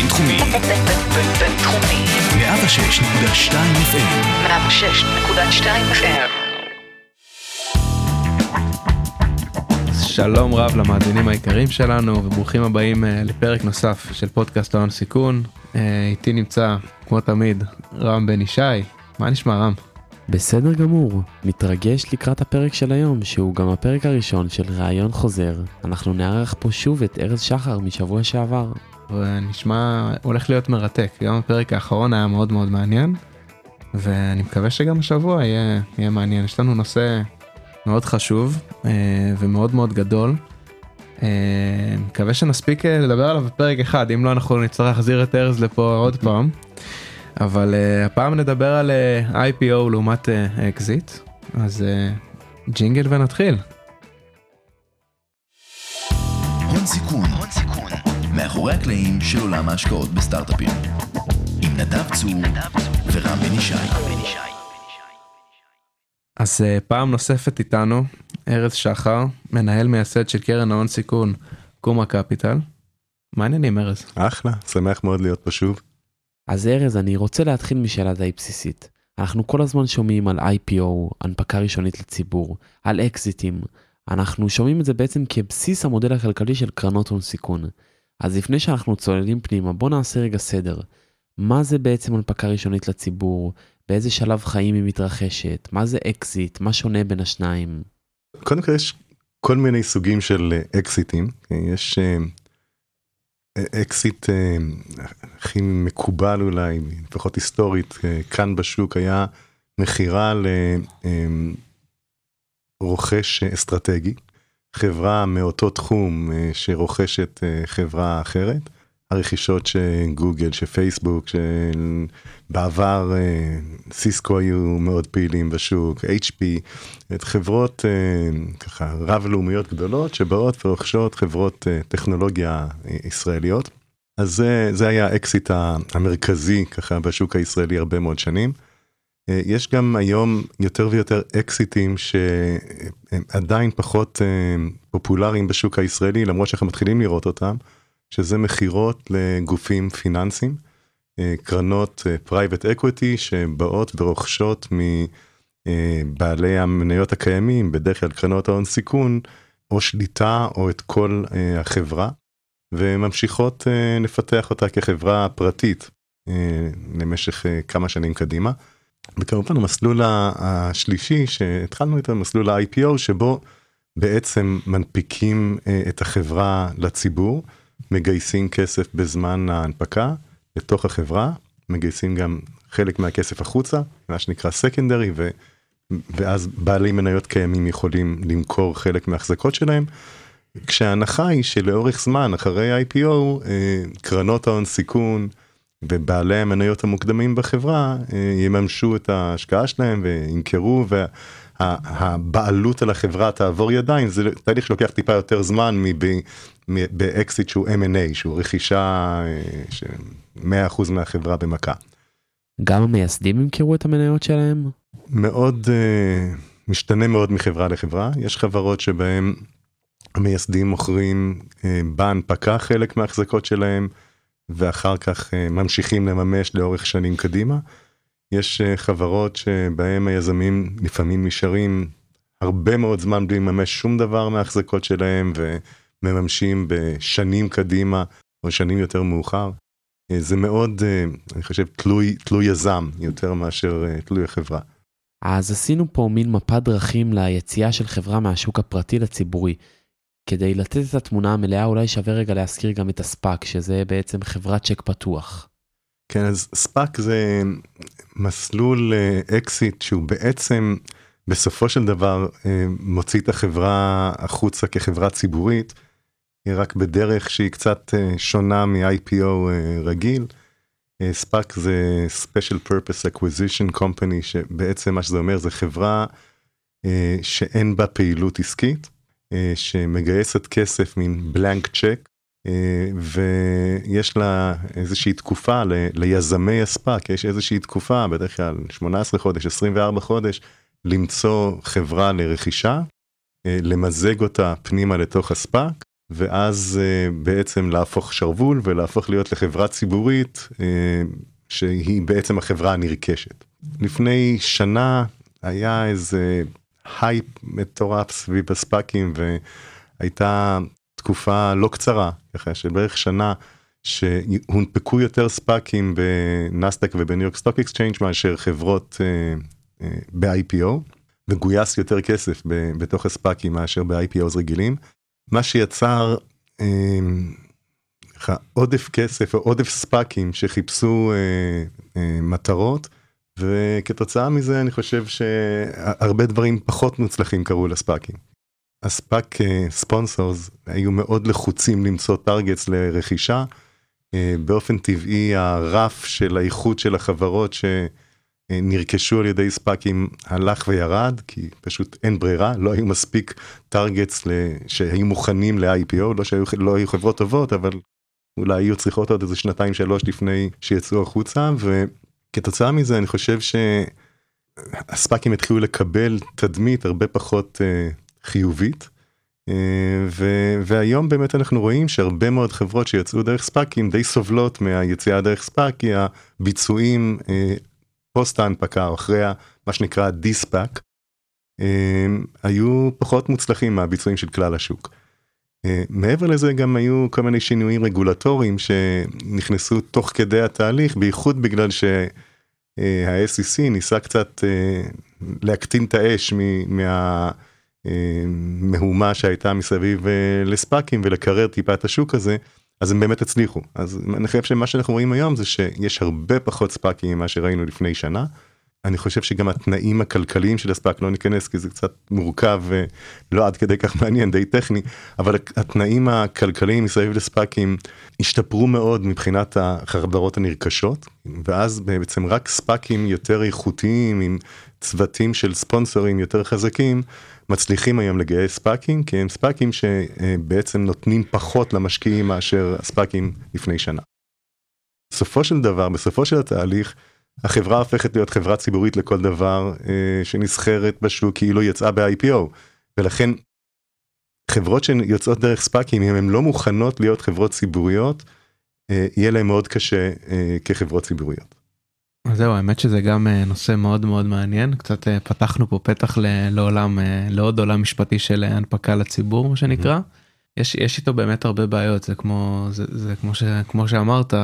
בינתחומי. בינתחומי. 106.2 FM. 106.2 FM. שלום רב למאזינים היקרים שלנו וברוכים הבאים אה, לפרק נוסף של פודקאסט ההון סיכון. אה, איתי נמצא כמו תמיד רם בן ישי. מה נשמע רם? בסדר גמור, מתרגש לקראת הפרק של היום, שהוא גם הפרק הראשון של ראיון חוזר. אנחנו נארח פה שוב את ארז שחר משבוע שעבר. ונשמע הולך להיות מרתק. גם הפרק האחרון היה מאוד מאוד מעניין. ואני מקווה שגם השבוע יהיה, יהיה מעניין. יש לנו נושא מאוד חשוב אה, ומאוד מאוד גדול. אה, מקווה שנספיק אה, לדבר עליו בפרק אחד, אם לא אנחנו נצטרך להחזיר את ארז לפה עוד פעם. אבל הפעם נדבר על IPO לעומת אקזיט, אז ג'ינגל ונתחיל. הון סיכון, הון סיכון, מאחורי הקלעים של עולם ההשקעות בסטארט-אפים. עם נדב צור ורם בן ישי. אז uh, פעם נוספת איתנו ארז שחר, מנהל מייסד של קרן ההון סיכון קומה קפיטל. מה העניינים ארז? אחלה, שמח מאוד להיות פה שוב. אז ארז, אני רוצה להתחיל משאלה די בסיסית. אנחנו כל הזמן שומעים על IPO, הנפקה ראשונית לציבור, על אקזיטים. אנחנו שומעים את זה בעצם כבסיס המודל הכלכלי של קרנות הון סיכון. אז לפני שאנחנו צוללים פנימה, בוא נעשה רגע סדר. מה זה בעצם הנפקה ראשונית לציבור? באיזה שלב חיים היא מתרחשת? מה זה אקזיט? מה שונה בין השניים? קודם כל יש כל מיני סוגים של אקזיטים. יש אה, אקזיט אה, הכי מקובל אולי, לפחות היסטורית, אה, כאן בשוק היה מכירה לרוכש אה, אסטרטגי, חברה מאותו תחום שרוכשת חברה אחרת. הרכישות של גוגל, של פייסבוק, שבעבר סיסקו היו מאוד פעילים בשוק, HP, את חברות ככה רב-לאומיות גדולות שבאות ורוכשות חברות טכנולוגיה ישראליות. אז זה, זה היה האקזיט המרכזי ככה בשוק הישראלי הרבה מאוד שנים. יש גם היום יותר ויותר אקזיטים שהם עדיין פחות פופולריים בשוק הישראלי למרות שאנחנו מתחילים לראות אותם. שזה מכירות לגופים פיננסיים, אה, קרנות private אה, equity שבאות ורוכשות מבעלי המניות הקיימים, בדרך כלל קרנות ההון סיכון, או שליטה או את כל אה, החברה, וממשיכות לפתח אותה כחברה פרטית למשך כמה שנים קדימה. וכמובן המסלול השלישי שהתחלנו איתו, מסלול ה-IPO, שבו בעצם מנפיקים את החברה לציבור. מגייסים כסף בזמן ההנפקה לתוך החברה, מגייסים גם חלק מהכסף החוצה, מה שנקרא סקנדרי, ו, ואז בעלי מניות קיימים יכולים למכור חלק מההחזקות שלהם. כשההנחה היא שלאורך זמן אחרי IPO אה, קרנות ההון סיכון ובעלי המניות המוקדמים בחברה אה, יממשו את ההשקעה שלהם וימכרו והבעלות על החברה תעבור ידיים זה תהליך שלוקח טיפה יותר זמן באקזיט שהוא M&A שהוא רכישה 100% אה, מהחברה במכה. גם המייסדים ימכרו את המניות שלהם? מאוד uh, משתנה מאוד מחברה לחברה יש חברות שבהם המייסדים מוכרים בהנפקה חלק מההחזקות שלהם ואחר כך uh, ממשיכים לממש לאורך שנים קדימה. יש uh, חברות שבהם היזמים לפעמים נשארים הרבה מאוד זמן בלי לממש שום דבר מההחזקות שלהם. ו... מממשים בשנים קדימה או שנים יותר מאוחר. אה, זה מאוד, אה, אני חושב, תלוי, תלוי יזם יותר מאשר אה, תלוי החברה. אז עשינו פה מין מפת דרכים ליציאה של חברה מהשוק הפרטי לציבורי. כדי לתת את התמונה המלאה אולי שווה רגע להזכיר גם את הספאק שזה בעצם חברת צ'ק פתוח. כן אז ספאק זה מסלול אקזיט שהוא בעצם בסופו של דבר מוציא את החברה החוצה כחברה ציבורית רק בדרך שהיא קצת אה, שונה מ-IPO אה, רגיל. ספאק זה Special Purpose Acquisition Company שבעצם מה שזה אומר זה חברה אה, שאין בה פעילות עסקית שמגייסת כסף מין בלנק צ'ק ויש לה איזושהי תקופה ליזמי הספאק יש איזושהי תקופה בדרך כלל 18 חודש 24 חודש למצוא חברה לרכישה למזג אותה פנימה לתוך הספאק ואז אה, בעצם להפוך שרוול ולהפוך להיות לחברה ציבורית אה, שהיא בעצם החברה הנרכשת. לפני שנה היה איזה הייפ מטורף סביב הספאקים והייתה תקופה לא קצרה, ככה שבערך שנה שהונפקו יותר ספאקים בנסדק וב New York Stock Exchange מאשר חברות אה, אה, ב-IPO וגויס יותר כסף ב- בתוך הספאקים מאשר ב-IPOs רגילים. מה שיצר אה, עודף כסף או עודף ספאקים שחיפשו אה, אה, מטרות וכתוצאה מזה אני חושב שהרבה דברים פחות מוצלחים קרו לספאקים. ה SPAC sponsors היו מאוד לחוצים למצוא targets לרכישה. אה, באופן טבעי הרף של האיכות של החברות שנרכשו על ידי ספאקים הלך וירד כי פשוט אין ברירה לא היו מספיק טארגטס שהיו מוכנים ל-IPO לא שהיו לא היו חברות טובות אבל אולי היו צריכות עוד איזה שנתיים שלוש לפני שיצאו החוצה וכתוצאה מזה אני חושב שהספאקים התחילו לקבל תדמית הרבה פחות uh, חיובית. ו- והיום באמת אנחנו רואים שהרבה מאוד חברות שיצאו דרך ספאקים די סובלות מהיציאה דרך ספאק כי הביצועים אה, פוסט ההנפקה או אחרי מה שנקרא de-SPAC אה, היו פחות מוצלחים מהביצועים של כלל השוק. אה, מעבר לזה גם היו כל מיני שינויים רגולטוריים שנכנסו תוך כדי התהליך בייחוד בגלל שה-SEC ניסה קצת להקטין את האש מה... מהומה שהייתה מסביב אה, לספאקים ולקרר טיפה את השוק הזה אז הם באמת הצליחו אז אני חושב שמה שאנחנו רואים היום זה שיש הרבה פחות ספאקים ממה שראינו לפני שנה. אני חושב שגם התנאים הכלכליים של הספאק לא ניכנס כי זה קצת מורכב ולא עד כדי כך מעניין די טכני אבל התנאים הכלכליים מסביב לספאקים השתפרו מאוד מבחינת החברות הנרכשות ואז בעצם רק ספאקים יותר איכותיים עם צוותים של ספונסרים יותר חזקים מצליחים היום לגייס ספאקים כי הם ספאקים שבעצם נותנים פחות למשקיעים מאשר הספאקים לפני שנה. בסופו של דבר בסופו של התהליך החברה הופכת להיות חברה ציבורית לכל דבר אה, שנסחרת בשוק כאילו יצאה ב-IPO ולכן חברות שיוצאות דרך ספאקים אם הן לא מוכנות להיות חברות ציבוריות אה, יהיה להם מאוד קשה אה, כחברות ציבוריות. זהו האמת שזה גם אה, נושא מאוד מאוד מעניין קצת אה, פתחנו פה פתח לעולם אה, לעוד עולם משפטי של הנפקה לציבור מה שנקרא. יש יש איתו באמת הרבה בעיות זה כמו זה, זה כמו שכמו שאמרת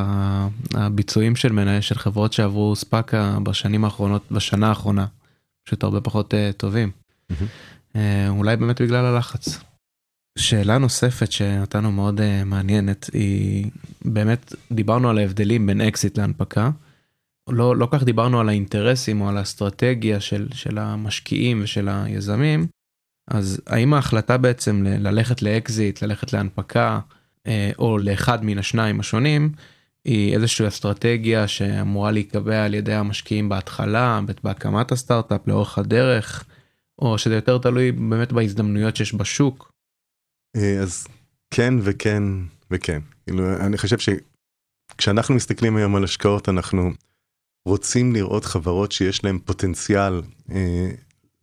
הביצועים של מנהל של חברות שעברו ספאק בשנים האחרונות בשנה האחרונה פשוט הרבה פחות אה, טובים אה, אולי באמת בגלל הלחץ. שאלה נוספת שאותנו מאוד אה, מעניינת היא באמת דיברנו על ההבדלים בין אקזיט להנפקה. לא לא כך דיברנו על האינטרסים או על האסטרטגיה של של המשקיעים ושל היזמים. אז האם ההחלטה בעצם ללכת לאקזיט ללכת להנפקה אה, או לאחד מן השניים השונים היא איזושהי אסטרטגיה שאמורה להיקבע על ידי המשקיעים בהתחלה בהקמת הסטארט-אפ לאורך הדרך או שזה יותר תלוי באמת בהזדמנויות שיש בשוק. אה, אז כן וכן וכן כאילו אני חושב שכשאנחנו מסתכלים היום על השקעות אנחנו רוצים לראות חברות שיש להם פוטנציאל אה,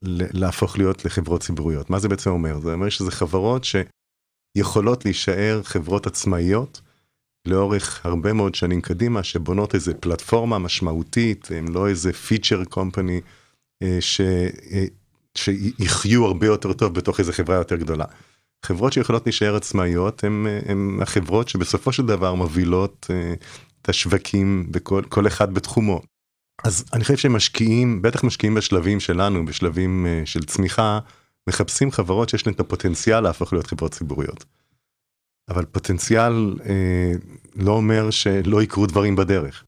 להפוך להיות לחברות ציבוריות. מה זה בעצם אומר? זה אומר שזה חברות שיכולות להישאר חברות עצמאיות לאורך הרבה מאוד שנים קדימה, שבונות איזה פלטפורמה משמעותית, הם לא איזה פיצ'ר קומפני אה, ש... אה, שיחיו הרבה יותר טוב בתוך איזה חברה יותר גדולה. חברות שיכולות להישאר עצמאיות הן החברות שבסופו של דבר מובילות את השווקים בכל אחד בתחומו. אז אני חושב שמשקיעים בטח משקיעים בשלבים שלנו בשלבים uh, של צמיחה מחפשים חברות שיש להן את הפוטנציאל להפוך להיות חברות ציבוריות. אבל פוטנציאל uh, לא אומר שלא יקרו דברים בדרך.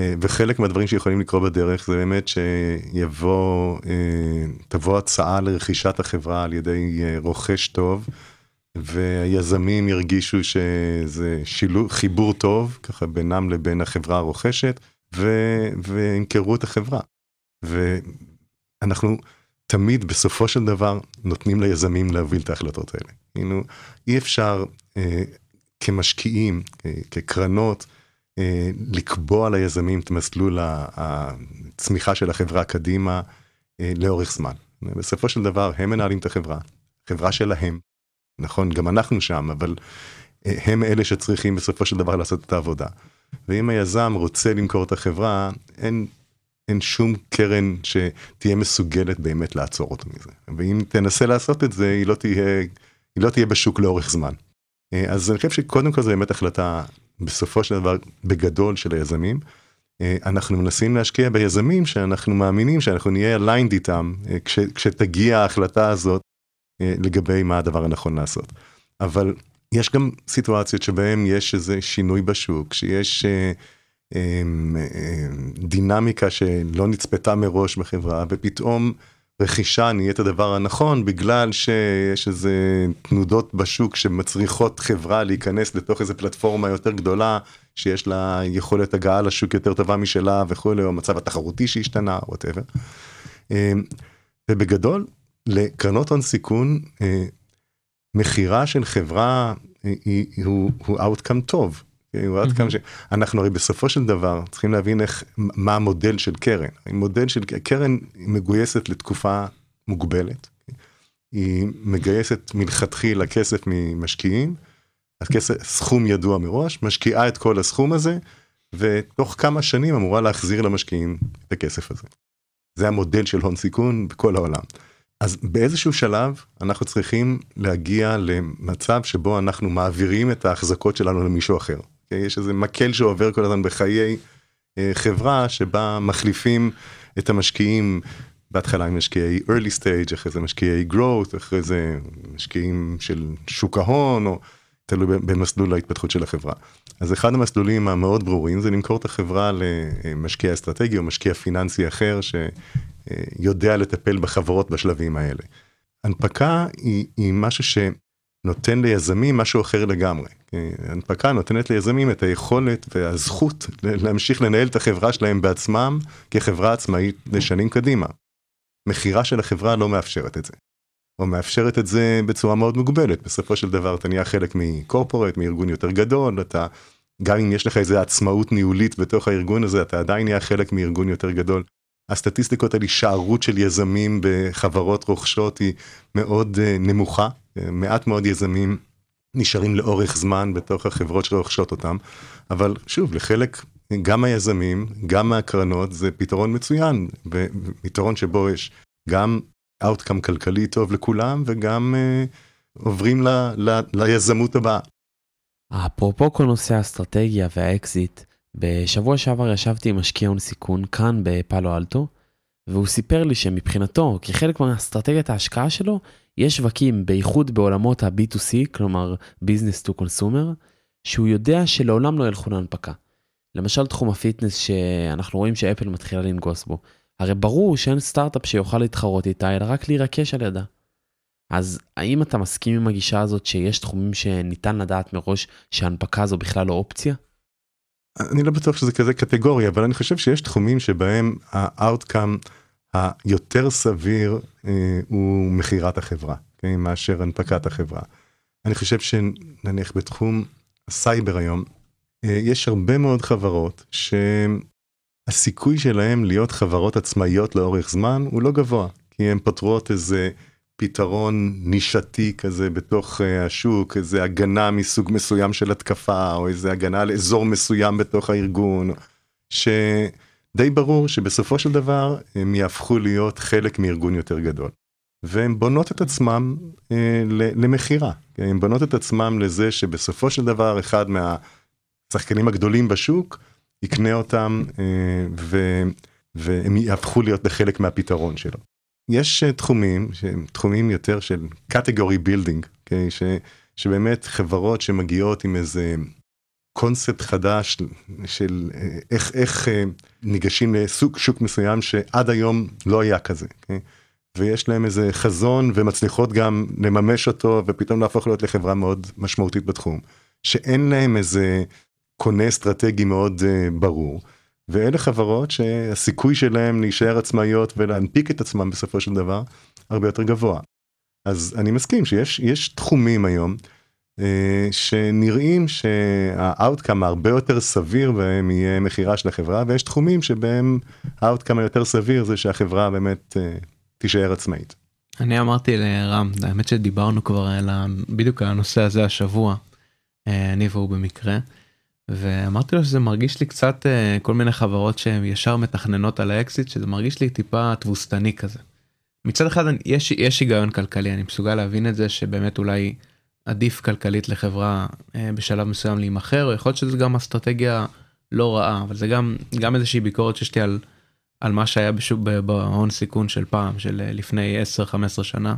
Uh, וחלק מהדברים שיכולים לקרות בדרך זה באמת שיבוא uh, תבוא הצעה לרכישת החברה על ידי uh, רוכש טוב. והיזמים ירגישו שזה שילוב חיבור טוב ככה בינם לבין החברה הרוכשת וימכרו את החברה. ואנחנו תמיד בסופו של דבר נותנים ליזמים להוביל את ההחלטות האלה. כאילו, אי אפשר אה, כמשקיעים, אה, כקרנות, אה, לקבוע ליזמים את מסלול הצמיחה של החברה קדימה אה, לאורך זמן. בסופו של דבר הם מנהלים את החברה, חברה שלהם, נכון, גם אנחנו שם, אבל אה, הם אלה שצריכים בסופו של דבר לעשות את העבודה. ואם היזם רוצה למכור את החברה, אין, אין שום קרן שתהיה מסוגלת באמת לעצור אותו מזה. ואם תנסה לעשות את זה, היא לא תהיה, היא לא תהיה בשוק לאורך זמן. אה, אז אני חושב שקודם כל זו באמת החלטה בסופו של דבר בגדול של היזמים. אה, אנחנו מנסים להשקיע ביזמים שאנחנו מאמינים שאנחנו נהיה aligned איתם אה, כש, כשתגיע ההחלטה הזאת לגבי מה הדבר הנכון לעשות. אבל יש גם סיטואציות שבהם יש איזה שינוי בשוק, שיש אה, אה, אה, דינמיקה שלא נצפתה מראש בחברה, ופתאום רכישה נהיית הדבר הנכון בגלל שיש איזה תנודות בשוק שמצריכות חברה להיכנס לתוך איזה פלטפורמה יותר גדולה שיש לה יכולת הגעה לשוק יותר טובה משלה וכולי או מצב התחרותי שהשתנה וואטאבר. ובגדול לקרנות הון סיכון מכירה של חברה היא, הוא, הוא outcome טוב. הוא outcome ש... אנחנו הרי בסופו של דבר צריכים להבין איך, מה המודל של קרן. מודל של קרן מגויסת לתקופה מוגבלת. היא מגייסת מלכתחילה כסף ממשקיעים, הכסף, סכום ידוע מראש, משקיעה את כל הסכום הזה, ותוך כמה שנים אמורה להחזיר למשקיעים את הכסף הזה. זה המודל של הון סיכון בכל העולם. אז באיזשהו שלב אנחנו צריכים להגיע למצב שבו אנחנו מעבירים את ההחזקות שלנו למישהו אחר. יש איזה מקל שעובר כל הזמן בחיי אה, חברה שבה מחליפים את המשקיעים בהתחלה עם משקיעי early stage אחרי זה משקיעי growth אחרי זה משקיעים של שוק ההון או תלוי במסלול ההתפתחות של החברה. אז אחד המסלולים המאוד ברורים זה למכור את החברה למשקיע אסטרטגי או משקיע פיננסי אחר שיודע לטפל בחברות בשלבים האלה. הנפקה היא, היא משהו שנותן ליזמים משהו אחר לגמרי. הנפקה נותנת ליזמים את היכולת והזכות להמשיך לנהל את החברה שלהם בעצמם כחברה עצמאית לשנים קדימה. מכירה של החברה לא מאפשרת את זה. או מאפשרת את זה בצורה מאוד מוגבלת. בסופו של דבר אתה נהיה חלק מקורפורט, מארגון יותר גדול, אתה, גם אם יש לך איזה עצמאות ניהולית בתוך הארגון הזה, אתה עדיין נהיה חלק מארגון יותר גדול. הסטטיסטיקות על הישארות של יזמים בחברות רוכשות היא מאוד uh, נמוכה, uh, מעט מאוד יזמים נשארים לאורך זמן בתוך החברות שרוכשות אותם, אבל שוב, לחלק, גם היזמים, גם מהקרנות, זה פתרון מצוין, ופתרון שבו יש גם אאוטקאם כלכלי טוב לכולם וגם uh, עוברים ל, ל, ליזמות הבאה. אפרופו כל נושא האסטרטגיה והאקזיט, בשבוע שעבר ישבתי עם משקיע הון סיכון כאן בפאלו אלטו, והוא סיפר לי שמבחינתו, כחלק מאסטרטגיית ההשקעה שלו, יש שווקים, בייחוד בעולמות ה-B2C, כלומר Business to Consumer, שהוא יודע שלעולם לא ילכו להנפקה. למשל תחום ה fitness שאנחנו רואים שאפל מתחילה לנגוס בו. הרי ברור שאין סטארט-אפ שיוכל להתחרות איתה, אלא רק להירכש על ידה. אז האם אתה מסכים עם הגישה הזאת שיש תחומים שניתן לדעת מראש שהנפקה זו בכלל לא אופציה? אני לא בטוח שזה כזה קטגוריה, אבל אני חושב שיש תחומים שבהם ה-outcome היותר סביר אה, הוא מכירת החברה, כן, מאשר הנפקת החברה. אני חושב שנניח בתחום הסייבר היום, אה, יש הרבה מאוד חברות שהן הסיכוי שלהם להיות חברות עצמאיות לאורך זמן הוא לא גבוה, כי הן פותרות איזה פתרון נישתי כזה בתוך אה, השוק, איזה הגנה מסוג מסוים של התקפה, או איזה הגנה על אזור מסוים בתוך הארגון, שדי ברור שבסופו של דבר הם יהפכו להיות חלק מארגון יותר גדול. והן בונות את עצמם אה, למכירה, הן בונות את עצמם לזה שבסופו של דבר אחד מהשחקנים הגדולים בשוק, יקנה אותם אה, ו, והם יהפכו להיות לחלק מהפתרון שלו. יש אה, תחומים שהם תחומים יותר של okay, אוקיי? ש, שבאמת חברות שמגיעות עם איזה קונספט חדש של אה, איך, איך ניגשים לסוג שוק מסוים שעד היום לא היה כזה. Okay? אוקיי? ויש להם איזה חזון ומצליחות גם לממש אותו ופתאום להפוך להיות לחברה מאוד משמעותית בתחום. שאין להם איזה קונה אסטרטגי מאוד ברור. ואלה חברות שהסיכוי שלהם להישאר עצמאיות ולהנפיק את עצמם בסופו של דבר הרבה יותר גבוה. אז אני מסכים שיש תחומים היום אה, שנראים שה outcome הרבה יותר סביר בהם יהיה מכירה של החברה ויש תחומים שבהם ה outcome היותר סביר זה שהחברה באמת אה, תישאר עצמאית. אני אמרתי לרם, האמת שדיברנו כבר על. בדיוק על הנושא הזה השבוע, אה, אני והוא במקרה, ואמרתי לו שזה מרגיש לי קצת אה, כל מיני חברות שהן ישר מתכננות על האקזיט, שזה מרגיש לי טיפה תבוסתני כזה. מצד אחד יש, יש היגיון כלכלי, אני מסוגל להבין את זה שבאמת אולי עדיף כלכלית לחברה אה, בשלב מסוים להימכר, או יכול להיות שזה גם אסטרטגיה לא רעה, אבל זה גם, גם איזושהי ביקורת שיש לי על, על מה שהיה בשוק, בהון סיכון של פעם, של אה, לפני 10-15 שנה.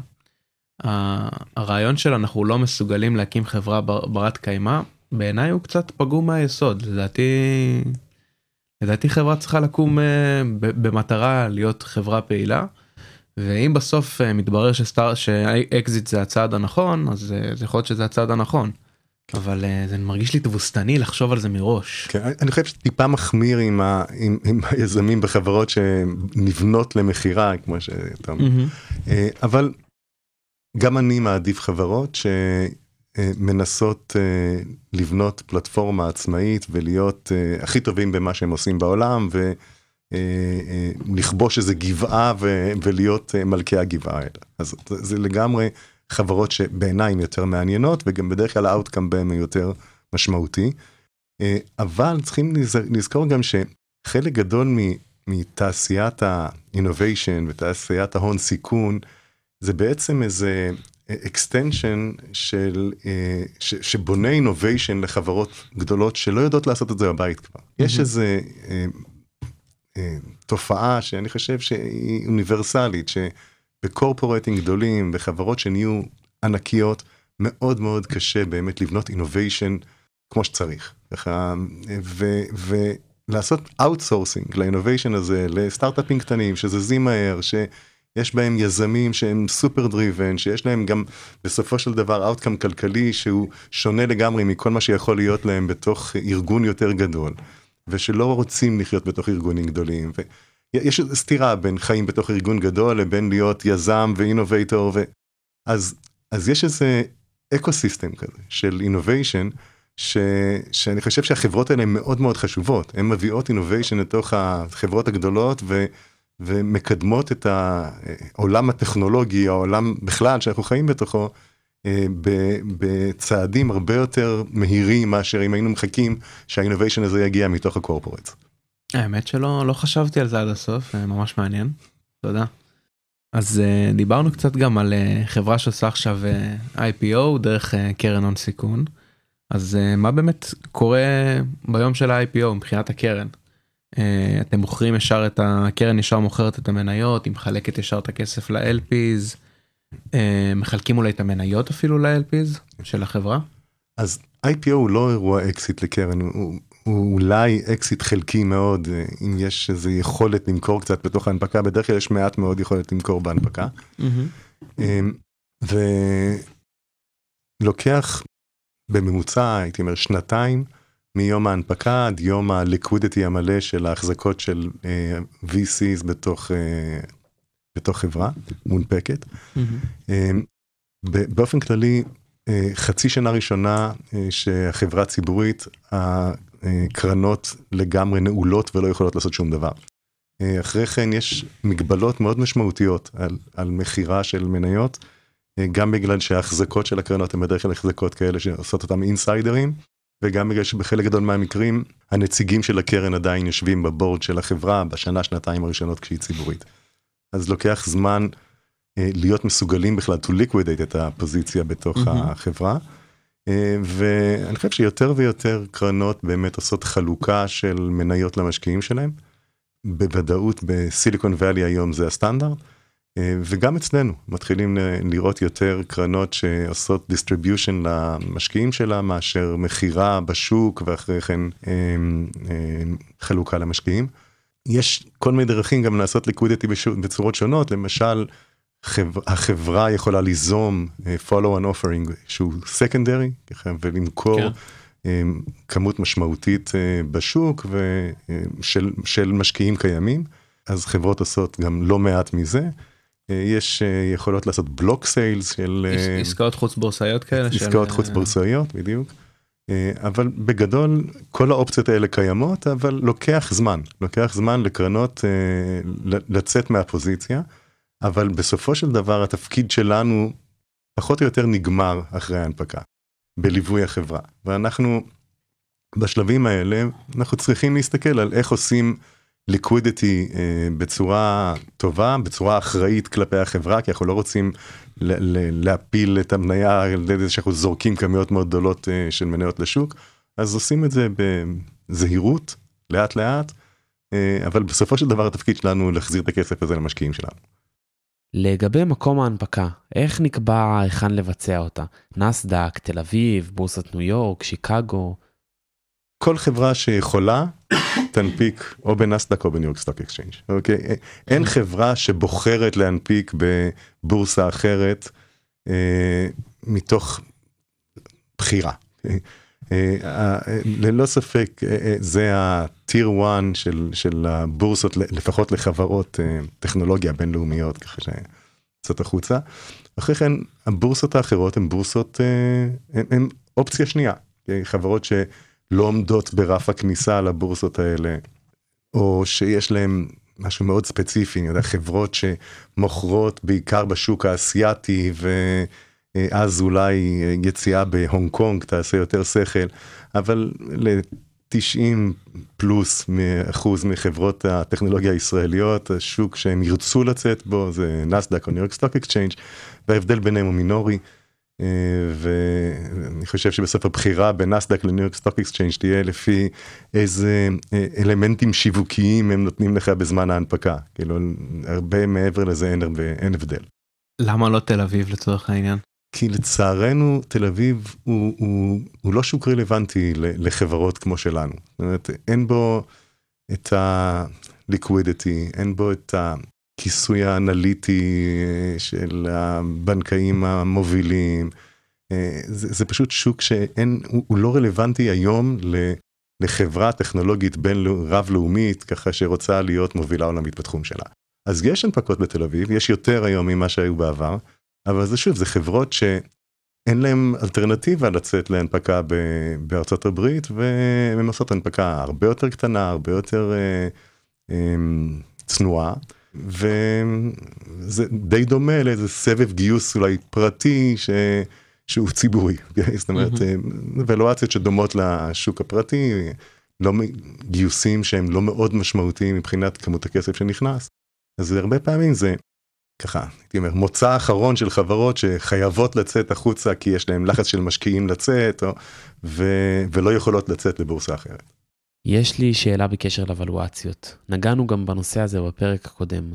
הרעיון של אנחנו לא מסוגלים להקים חברה בר- ברת קיימא, בעיניי הוא קצת פגום מהיסוד, לדעתי, לדעתי חברה צריכה לקום ב- במטרה להיות חברה פעילה. ואם בסוף אה, מתברר שסטאר שאקזיט זה הצעד הנכון אז זה יכול להיות שזה הצעד הנכון. אבל זה מרגיש לי תבוסתני לחשוב על זה מראש. כן, אני- חושב שטיפה מחמיר עם, ה, עם, עם היזמים בחברות שנבנות למכירה כמו שאתה אומר. אה, אבל גם אני מעדיף חברות שמנסות אה, לבנות פלטפורמה עצמאית ולהיות אה, הכי טובים במה שהם עושים בעולם ולכבוש איזה גבעה ולהיות אה, מלכי הגבעה האלה. אז זה- לגמרי חברות שבעיניי יותר מעניינות וגם בדרך כלל האאוטקאם בהם הוא יותר משמעותי. אה, אבל צריכים לז- לזכור גם שחלק גדול מתעשיית ה-innovation ותעשיית ההון סיכון זה בעצם איזה extension של אה, ש, שבונה innovation לחברות גדולות שלא יודעות לעשות את זה בבית כבר. יש מהמם. איזה אה, אה, תופעה שאני חושב שהיא אוניברסלית שבקורפורטים גדולים בחברות שנהיו ענקיות מאוד מאוד קשה באמת לבנות innovation כמו שצריך. ו, ולעשות outsourcing לאינוביישן הזה לסטארט-אפים קטנים שזזים מהר, שיש בהם יזמים שהם סופר דריבן, שיש להם גם בסופו של דבר outcome כלכלי שהוא שונה לגמרי מכל מה שיכול להיות להם בתוך ארגון יותר גדול, ושלא רוצים לחיות בתוך ארגונים גדולים. ויש סתירה בין חיים בתוך ארגון גדול לבין להיות יזם ואינובייטור, ו... אז, אז יש איזה ecosystem כזה של innovation. ש... שאני חושב שהחברות האלה הן מאוד מאוד חשובות, הן מביאות innovation לתוך החברות הגדולות ו... ומקדמות את העולם הטכנולוגי, העולם בכלל שאנחנו חיים בתוכו, אה. בצעדים הרבה יותר מהירים מאשר אם היינו מחכים שה innovation הזה יגיע מתוך ה corporate. האמת שלא לא חשבתי על זה עד הסוף אה, ממש מעניין. תודה. אז אה, דיברנו קצת גם על חברה שעושה עכשיו IPO דרך קרן הון סיכון. אז מה באמת קורה ביום של ה-IPO מבחינת הקרן? אה, אתם מוכרים ישר את הקרן ישר מוכרת את המניות היא מחלקת ישר את הכסף ל-LPs אה, מחלקים אולי את המניות אפילו ל-LPs של החברה. אז IPO הוא לא אירוע אקזיט לקרן, הוא, הוא אולי אקזיט חלקי מאוד, אה, אם יש איזה יכולת למכור קצת בתוך ההנפקה, בדרך כלל יש מעט מאוד יכולת למכור בהנפקה. אמ, ולוקח בממוצע הייתי אומר שנתיים מיום ההנפקה עד יום הליקווידיטי המלא של ההחזקות של uh, VCs בתוך, uh, בתוך חברה מונפקת. Um, באופן כללי uh, חצי שנה ראשונה uh, שהחברה ציבורית הקרנות לגמרי נעולות ולא יכולות לעשות שום דבר. Uh, אחרי כן יש מגבלות מאוד משמעותיות על, על מכירה של מניות. גם בגלל שההחזקות של הקרנות הן בדרך כלל החזקות כאלה שעושות אותם אינסיידרים, וגם בגלל שבחלק גדול מהמקרים הנציגים של הקרן עדיין יושבים בבורד של החברה בשנה שנתיים הראשונות כשהיא ציבורית. אז לוקח זמן אה, להיות מסוגלים בכלל to liquidate את הפוזיציה בתוך mm-hmm. החברה. אה, ואני חושב שיותר ויותר קרנות באמת עושות חלוקה של מניות למשקיעים שלהם. בוודאות בסיליקון ואלי היום זה הסטנדרט. וגם אצלנו מתחילים לראות יותר קרנות שעושות distribution למשקיעים שלה מאשר מכירה בשוק ואחרי כן חלוקה למשקיעים. יש כל מיני דרכים גם לעשות liquidity בצורות שונות למשל החברה יכולה ליזום follow on offering שהוא secondary ולמכור כן. כמות משמעותית בשוק ושל של משקיעים קיימים אז חברות עושות גם לא מעט מזה. יש יכולות לעשות בלוק סיילס של עסקאות חוץ בורסאיות כאלה עסקאות של... חוץ בורסאיות בדיוק אבל בגדול כל האופציות האלה קיימות אבל לוקח זמן לוקח זמן לקרנות לצאת מהפוזיציה אבל בסופו של דבר התפקיד שלנו פחות או יותר נגמר אחרי ההנפקה, בליווי החברה. ואנחנו בשלבים האלה, אנחנו צריכים להסתכל על איך עושים ליקווידיטי אה, בצורה טובה, בצורה אחראית כלפי החברה, כי אנחנו לא רוצים להפיל את המניה על ידי זה שאנחנו זורקים כמויות מאוד גדולות אה, של מניות לשוק, אז עושים את זה בזהירות, לאט לאט, אה, אבל בסופו של דבר התפקיד שלנו הוא להחזיר את הכסף הזה למשקיעים שלנו. לגבי מקום ההנפקה, איך נקבע היכן לבצע אותה? נסדק, תל אביב, בורסת ניו יורק, שיקגו? כל חברה שיכולה תנפיק או בנסדק או בניו יורק סטוק אקסצ'יינג'. אוקיי? אין חברה שבוחרת להנפיק בבורסה אחרת אה, מתוך בחירה. אה, אה, ללא ספק אה, אה, זה ה tier 1 של, של הבורסות לפחות לחברות אה, טכנולוגיה בינלאומיות ככה שיוצאות החוצה. אחרי כן הבורסות האחרות הן בורסות אה, הן אופציה שנייה אה, חברות ש... לא עומדות ברף הכניסה לבורסות האלה, או שיש להם משהו מאוד ספציפי, אני יודע, חברות שמוכרות בעיקר בשוק האסייתי, ואז אולי יציאה בהונג קונג תעשה יותר שכל, אבל ל-90 פלוס אחוז מחברות הטכנולוגיה הישראליות, השוק שהם ירצו לצאת בו זה נסדק או ניו יורק סטוק אקסצ'יינג', וההבדל ביניהם הוא מינורי. אה, ואני חושב שבסוף הבחירה בנסדק לניו יורק סטוק אקסצ'יינג' תהיה לפי איזה אה, אלמנטים שיווקיים הם נותנים לך בזמן ההנפקה כאילו הרבה מעבר לזה אין הרבה אין הבדל. למה לא תל אביב לצורך העניין? כי לצערנו תל אביב הוא, הוא, הוא לא שוק רלוונטי לחברות כמו שלנו. זאת אומרת, אין בו את ה-liquidity, אין בו את ה... הכיסוי האנליטי אה, של הבנקאים המובילים. אה, זה, זה פשוט שוק שאין, הוא, הוא לא רלוונטי היום לחברה טכנולוגית בין רב-לאומית, ככה שרוצה להיות מובילה עולמית בתחום שלה. אז יש הנפקות בתל אביב, יש יותר היום ממה שהיו בעבר, אבל זה שוב, זה חברות שאין להן אלטרנטיבה לצאת להנפקה בארצות הברית, והן עושות הנפקה הרבה יותר קטנה, הרבה יותר אה, אה, צנועה. וזה די דומה לאיזה סבב גיוס אולי פרטי ש... שהוא ציבורי, אוקיי? זאת אומרת, ולואציות שדומות לשוק הפרטי, לא גיוסים שהם לא מאוד משמעותיים מבחינת כמות הכסף שנכנס, אז הרבה פעמים זה ככה, הייתי אומר, מוצא אחרון של חברות שחייבות לצאת החוצה כי יש להם לחץ של משקיעים לצאת, או, ו, ולא יכולות לצאת לבורסה אחרת. יש לי שאלה בקשר לוולואציות. נגענו גם בנושא הזה בפרק הקודם.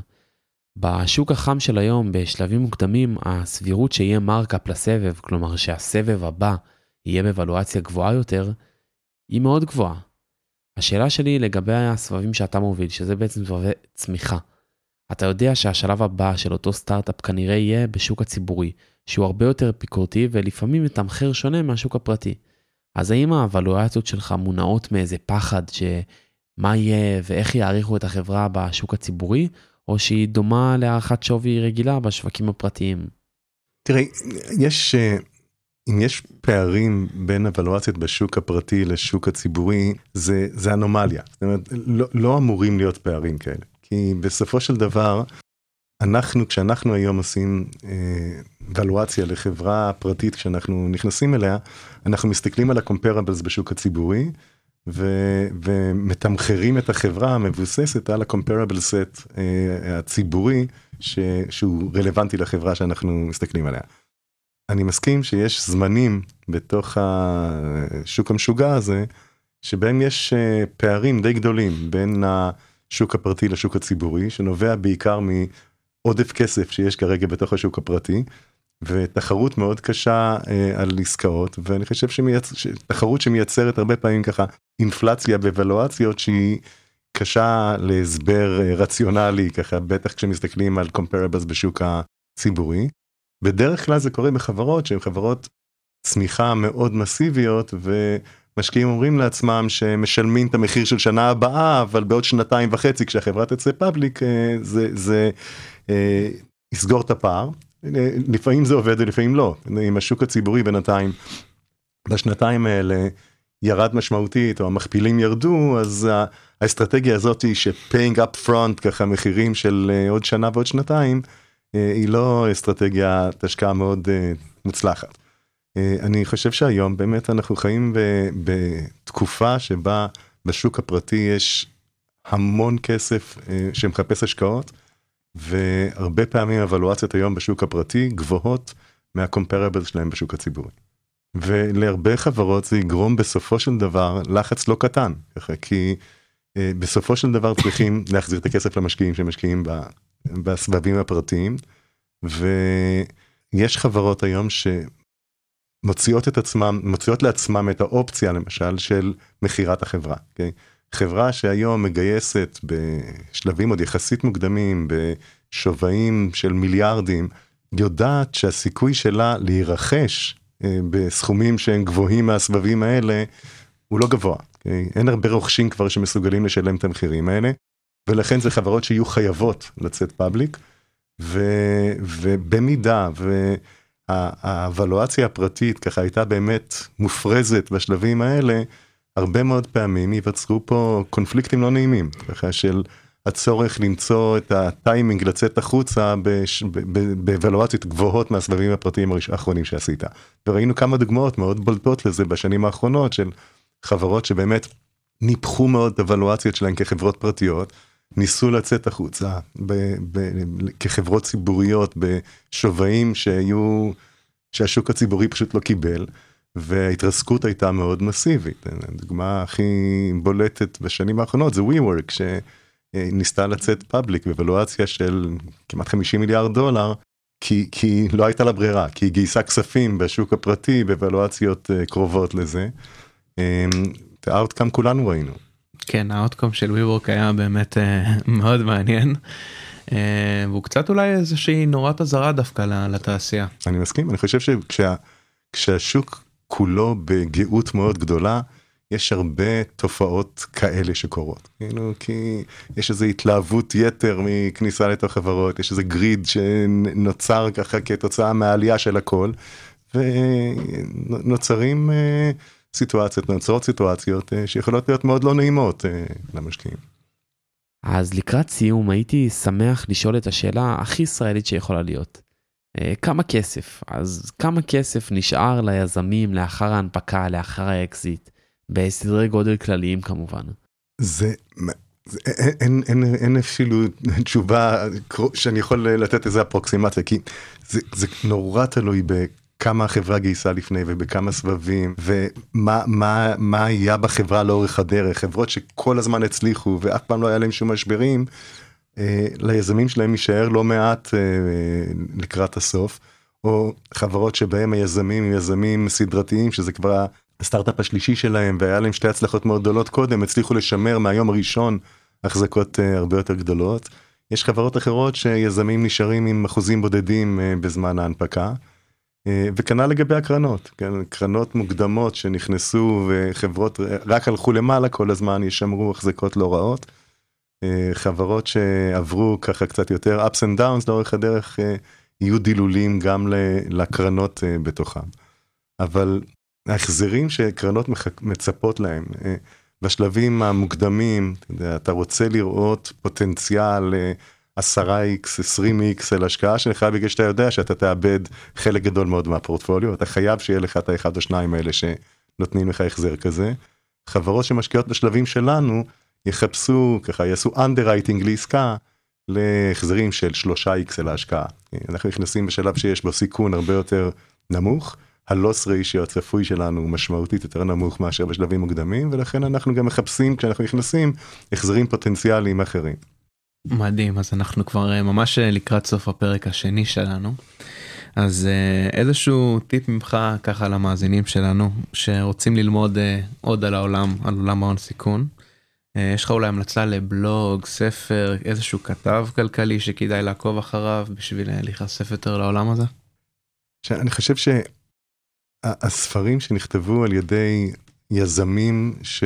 בשוק החם של היום, בשלבים מוקדמים, הסבירות שיהיה מרקאפ לסבב, כלומר שהסבב הבא יהיה בוולואציה גבוהה יותר, היא מאוד גבוהה. השאלה שלי לגבי הסבבים שאתה מוביל, שזה בעצם סבבי צמיחה. אתה יודע שהשלב הבא של אותו סטארט-אפ כנראה יהיה בשוק הציבורי, שהוא הרבה יותר פיקורתי ולפעמים מתמחר שונה מהשוק הפרטי. אז האם האבלואציות שלך מונעות מאיזה פחד שמה יהיה ואיך יעריכו את החברה בשוק הציבורי, או שהיא דומה להערכת שווי רגילה בשווקים הפרטיים? תראה, יש, אה, אם יש פערים בין אבלואציות בשוק הפרטי לשוק הציבורי, זה, זה אנומליה. זאת אומרת, לא, לא אמורים להיות פערים כאלה. כי בסופו של דבר, אנחנו, כשאנחנו היום עושים אה, ולואציה לחברה פרטית, כשאנחנו נכנסים אליה, אנחנו מסתכלים על ה-comparables בשוק הציבורי, ו- ומתמחרים את החברה המבוססת על ה-comparable set אה, הציבורי, ש- שהוא רלוונטי לחברה שאנחנו מסתכלים עליה. אני מסכים שיש זמנים בתוך השוק המשוגע הזה, שבהם יש אה, פערים די גדולים בין השוק הפרטי לשוק הציבורי, שנובע בעיקר מ... עודף כסף שיש כרגע בתוך השוק הפרטי ותחרות מאוד קשה אה, על עסקאות ואני חושב שמייצ... תחרות שמייצרת הרבה פעמים ככה אינפלציה בוולואציות שהיא קשה להסבר אה, רציונלי ככה בטח כשמסתכלים על comparables בשוק הציבורי. בדרך כלל זה קורה בחברות שהן חברות צמיחה מאוד מסיביות ומשקיעים אומרים לעצמם שהם משלמים את המחיר של שנה הבאה אבל בעוד שנתיים וחצי כשהחברה תצא פאבליק אה, זה זה יסגור את הפער. לפעמים זה עובד ולפעמים לא. אם השוק הציבורי בינתיים בשנתיים האלה ירד משמעותית או המכפילים ירדו אז האסטרטגיה הזאת היא ש paying up front ככה מחירים של אה, עוד שנה ועוד שנתיים אה, היא לא אסטרטגיית השקעה מאוד אה, מוצלחת. אה, אני חושב שהיום באמת אנחנו חיים בתקופה שבה בשוק הפרטי יש המון כסף אה, שמחפש השקעות, והרבה פעמים הוולואציות היום בשוק הפרטי גבוהות מהקומפרבל שלהם בשוק הציבורי. ולהרבה חברות זה יגרום בסופו של דבר לחץ לא קטן, כי אה, בסופו של דבר צריכים להחזיר את הכסף למשקיעים שמשקיעים ב- בסבבים הפרטיים, ויש חברות היום שמוציאות את עצמם, מוציאות לעצמם את האופציה למשל של מכירת החברה. Okay? חברה שהיום מגייסת בשלבים עוד יחסית מוקדמים, בשווים של מיליארדים, יודעת שהסיכוי שלה להירכש אה, בסכומים שהם גבוהים מהסבבים האלה, הוא לא גבוה. Okay? אין הרבה רוכשים כבר שמסוגלים לשלם את המחירים האלה, ולכן זה חברות שיהיו חייבות לצאת פאבליק, ו, ובמידה והוולואציה הפרטית ככה הייתה באמת מופרזת בשלבים האלה, הרבה מאוד פעמים ייווצרו פה קונפליקטים לא נעימים, ככה של הצורך למצוא את הטיימינג לצאת החוצה בוולואציות גבוהות מהסבבים הפרטיים האחרונים שעשית. וראינו כמה דוגמאות מאוד בולטות לזה בשנים האחרונות של חברות שבאמת ניפחו מאוד את הוולואציות שלהן כחברות פרטיות, ניסו לצאת החוצה ב, ב, כחברות ציבוריות בשווים שהיו, שהשוק הציבורי פשוט לא קיבל. וההתרסקות הייתה מאוד מסיבית. הדוגמה הכי בולטת בשנים האחרונות זה WeWork שניסתה לצאת public ב valuation של כמעט 50 מיליארד דולר. כי, כי לא הייתה לה ברירה, כי היא גייסה כספים בשוק הפרטי בוולואציות אה, קרובות לזה. את ה outcome כולנו ראינו. כן ה outcome של WeWork היה באמת uh, מאוד מעניין. uh, והוא קצת אולי איזושהי נורת אזהרה דווקא לתעשייה. אני מסכים אני חושב שכשהשוק כולו בגאות מאוד גדולה יש הרבה תופעות כאלה שקורות כאילו כי יש איזה התלהבות יתר מכניסה לתוך חברות יש איזה גריד שנוצר ככה כתוצאה מהעלייה של הכל ונוצרים אה, סיטואציות נוצרות סיטואציות אה, שיכולות להיות מאוד לא נעימות אה, למשקיעים. אז לקראת סיום הייתי שמח לשאול את השאלה הכי ישראלית שיכולה להיות. כמה כסף אז כמה כסף נשאר ליזמים לאחר ההנפקה לאחר האקזיט בסדרי גודל כלליים כמובן. זה, זה אין, אין, אין אפילו תשובה שאני יכול לתת איזה אפרוקסימציה כי זה, זה נורא תלוי בכמה החברה גייסה לפני ובכמה סבבים ומה מה, מה היה בחברה לאורך הדרך חברות שכל הזמן הצליחו ואף פעם לא היה להם שום משברים. אה, ליזמים שלהם יישאר לא מעט אה, לקראת הסוף, או חברות שבהם היזמים הם יזמים סדרתיים שזה כבר הסטארט-אפ השלישי שלהם והיה להם שתי הצלחות מאוד גדולות קודם הצליחו לשמר מהיום הראשון החזקות אה, הרבה יותר גדולות. יש חברות אחרות שיזמים נשארים עם אחוזים בודדים בזמן ההנפקה. וכנ"ל לגבי הקרנות, כן, קרנות מוקדמות שנכנסו וחברות רק הלכו למעלה כל הזמן ישמרו החזקות לא רעות. אה, חברות שעברו ככה קצת יותר ups and downs לאורך הדרך אה, יהיו דילולים גם לקרנות אה, בתוכם. אבל ההחזרים שקרנות מצפות להם בשלבים המוקדמים, אתה, יודע, אתה רוצה לראות פוטנציאל 10x, 20x על השקעה שלך בגלל שאתה יודע שאתה תאבד חלק גדול מאוד מהפורטפוליו, אתה חייב שיהיה לך את האחד או שניים האלה שנותנים לך החזר כזה. חברות שמשקיעות בשלבים שלנו, יחפשו ככה יעשו underwriting לעסקה להחזרים של 3x על ההשקעה. אנחנו נכנסים בשלב שיש בו סיכון הרבה יותר נמוך. הלוס ריישיו הצפוי שלנו הוא משמעותית יותר נמוך מאשר בשלבים מוקדמים ולכן אנחנו גם מחפשים כשאנחנו נכנסים החזרים פוטנציאליים אחרים. מדהים אז אנחנו כבר אה, ממש אה, לקראת סוף הפרק השני שלנו. אז אה, איזשהו טיפ ממך ככה למאזינים שלנו שרוצים ללמוד עוד על העולם על עולם ההון סיכון. אה, יש לך אולי המלצה לבלוג, ספר, איזשהו כתב כלכלי שכדאי לעקוב אחריו בשביל אה, להיחשף יותר לעולם הזה? אני חושב שהספרים שנכתבו על ידי יזמים ש...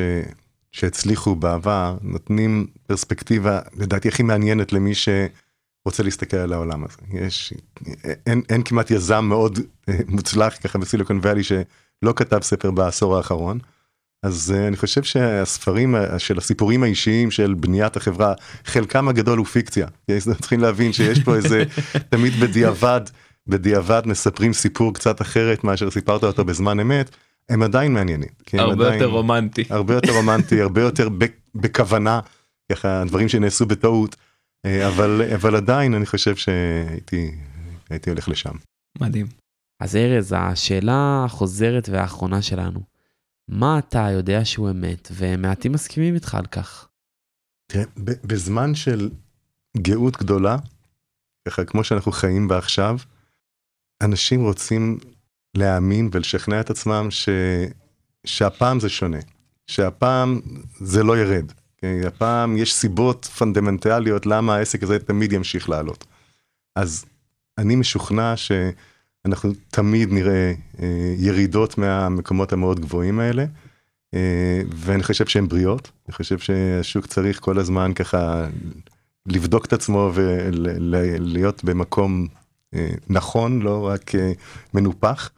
שהצליחו בעבר נותנים פרספקטיבה לדעתי הכי מעניינת למי שרוצה להסתכל על העולם הזה. יש, אין, אין כמעט יזם מאוד אה, מוצלח ככה בסיליקון וואלי שלא כתב ספר בעשור האחרון. אז uh, אני חושב שהספרים uh, של הסיפורים האישיים של בניית החברה, חלקם הגדול הוא פיקציה. צריכים להבין שיש פה איזה, תמיד בדיעבד, בדיעבד מספרים סיפור קצת אחרת מאשר סיפרת אותו בזמן אמת, הם עדיין מעניינים. הרבה עדיין, יותר רומנטי. הרבה יותר רומנטי, הרבה יותר בכוונה, ככה דברים שנעשו בטעות, אה, אבל, אבל עדיין אני חושב שהייתי הייתי הולך לשם. מדהים. אז ארז, השאלה החוזרת והאחרונה שלנו, מה אתה יודע שהוא אמת, ומעטים מסכימים איתך על כך? תראה, בזמן של גאות גדולה, ככה כמו שאנחנו חיים בה עכשיו, אנשים רוצים להאמין ולשכנע את עצמם ש... שהפעם זה שונה, שהפעם זה לא ירד. הפעם יש סיבות פונדמנטליות למה העסק הזה תמיד ימשיך לעלות. אז אני משוכנע שאנחנו תמיד נראה אה, ירידות מהמקומות המאוד גבוהים האלה, אה, ואני חושב שהן בריאות, אני חושב שהשוק צריך כל הזמן ככה לבדוק את עצמו ולהיות במקום אה, נכון, לא רק אה, מנופח.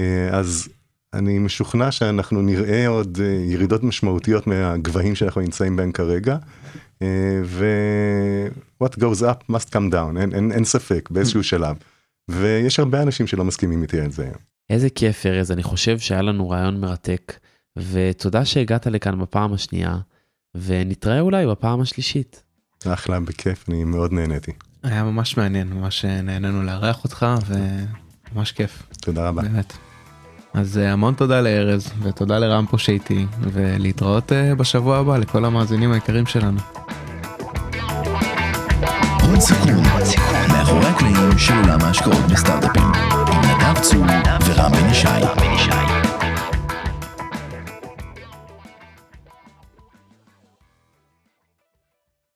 אה, אז אני משוכנע שאנחנו נראה עוד ירידות משמעותיות מהגבהים שאנחנו נמצאים בהם כרגע. ו-what goes up must come down, אין, אין, אין ספק באיזשהו שלב. ויש הרבה אנשים שלא מסכימים איתי על זה. איזה כיף ארז, אני חושב שהיה לנו רעיון מרתק, ותודה שהגעת לכאן בפעם השנייה, ונתראה אולי בפעם השלישית. אחלה, בכיף, אני מאוד נהניתי. היה ממש מעניין, ממש נהנינו לארח אותך וממש כיף. תודה רבה. באמת. אז אה, המון תודה לארז ותודה לרם פה שאיתי ולהתראות אה, בשבוע הבא לכל המאזינים היקרים שלנו. הון סיכון, מאחורי הקלעים של עולם ההשקעות בסטארט-אפים, עם נדב צור ורם בן ישי.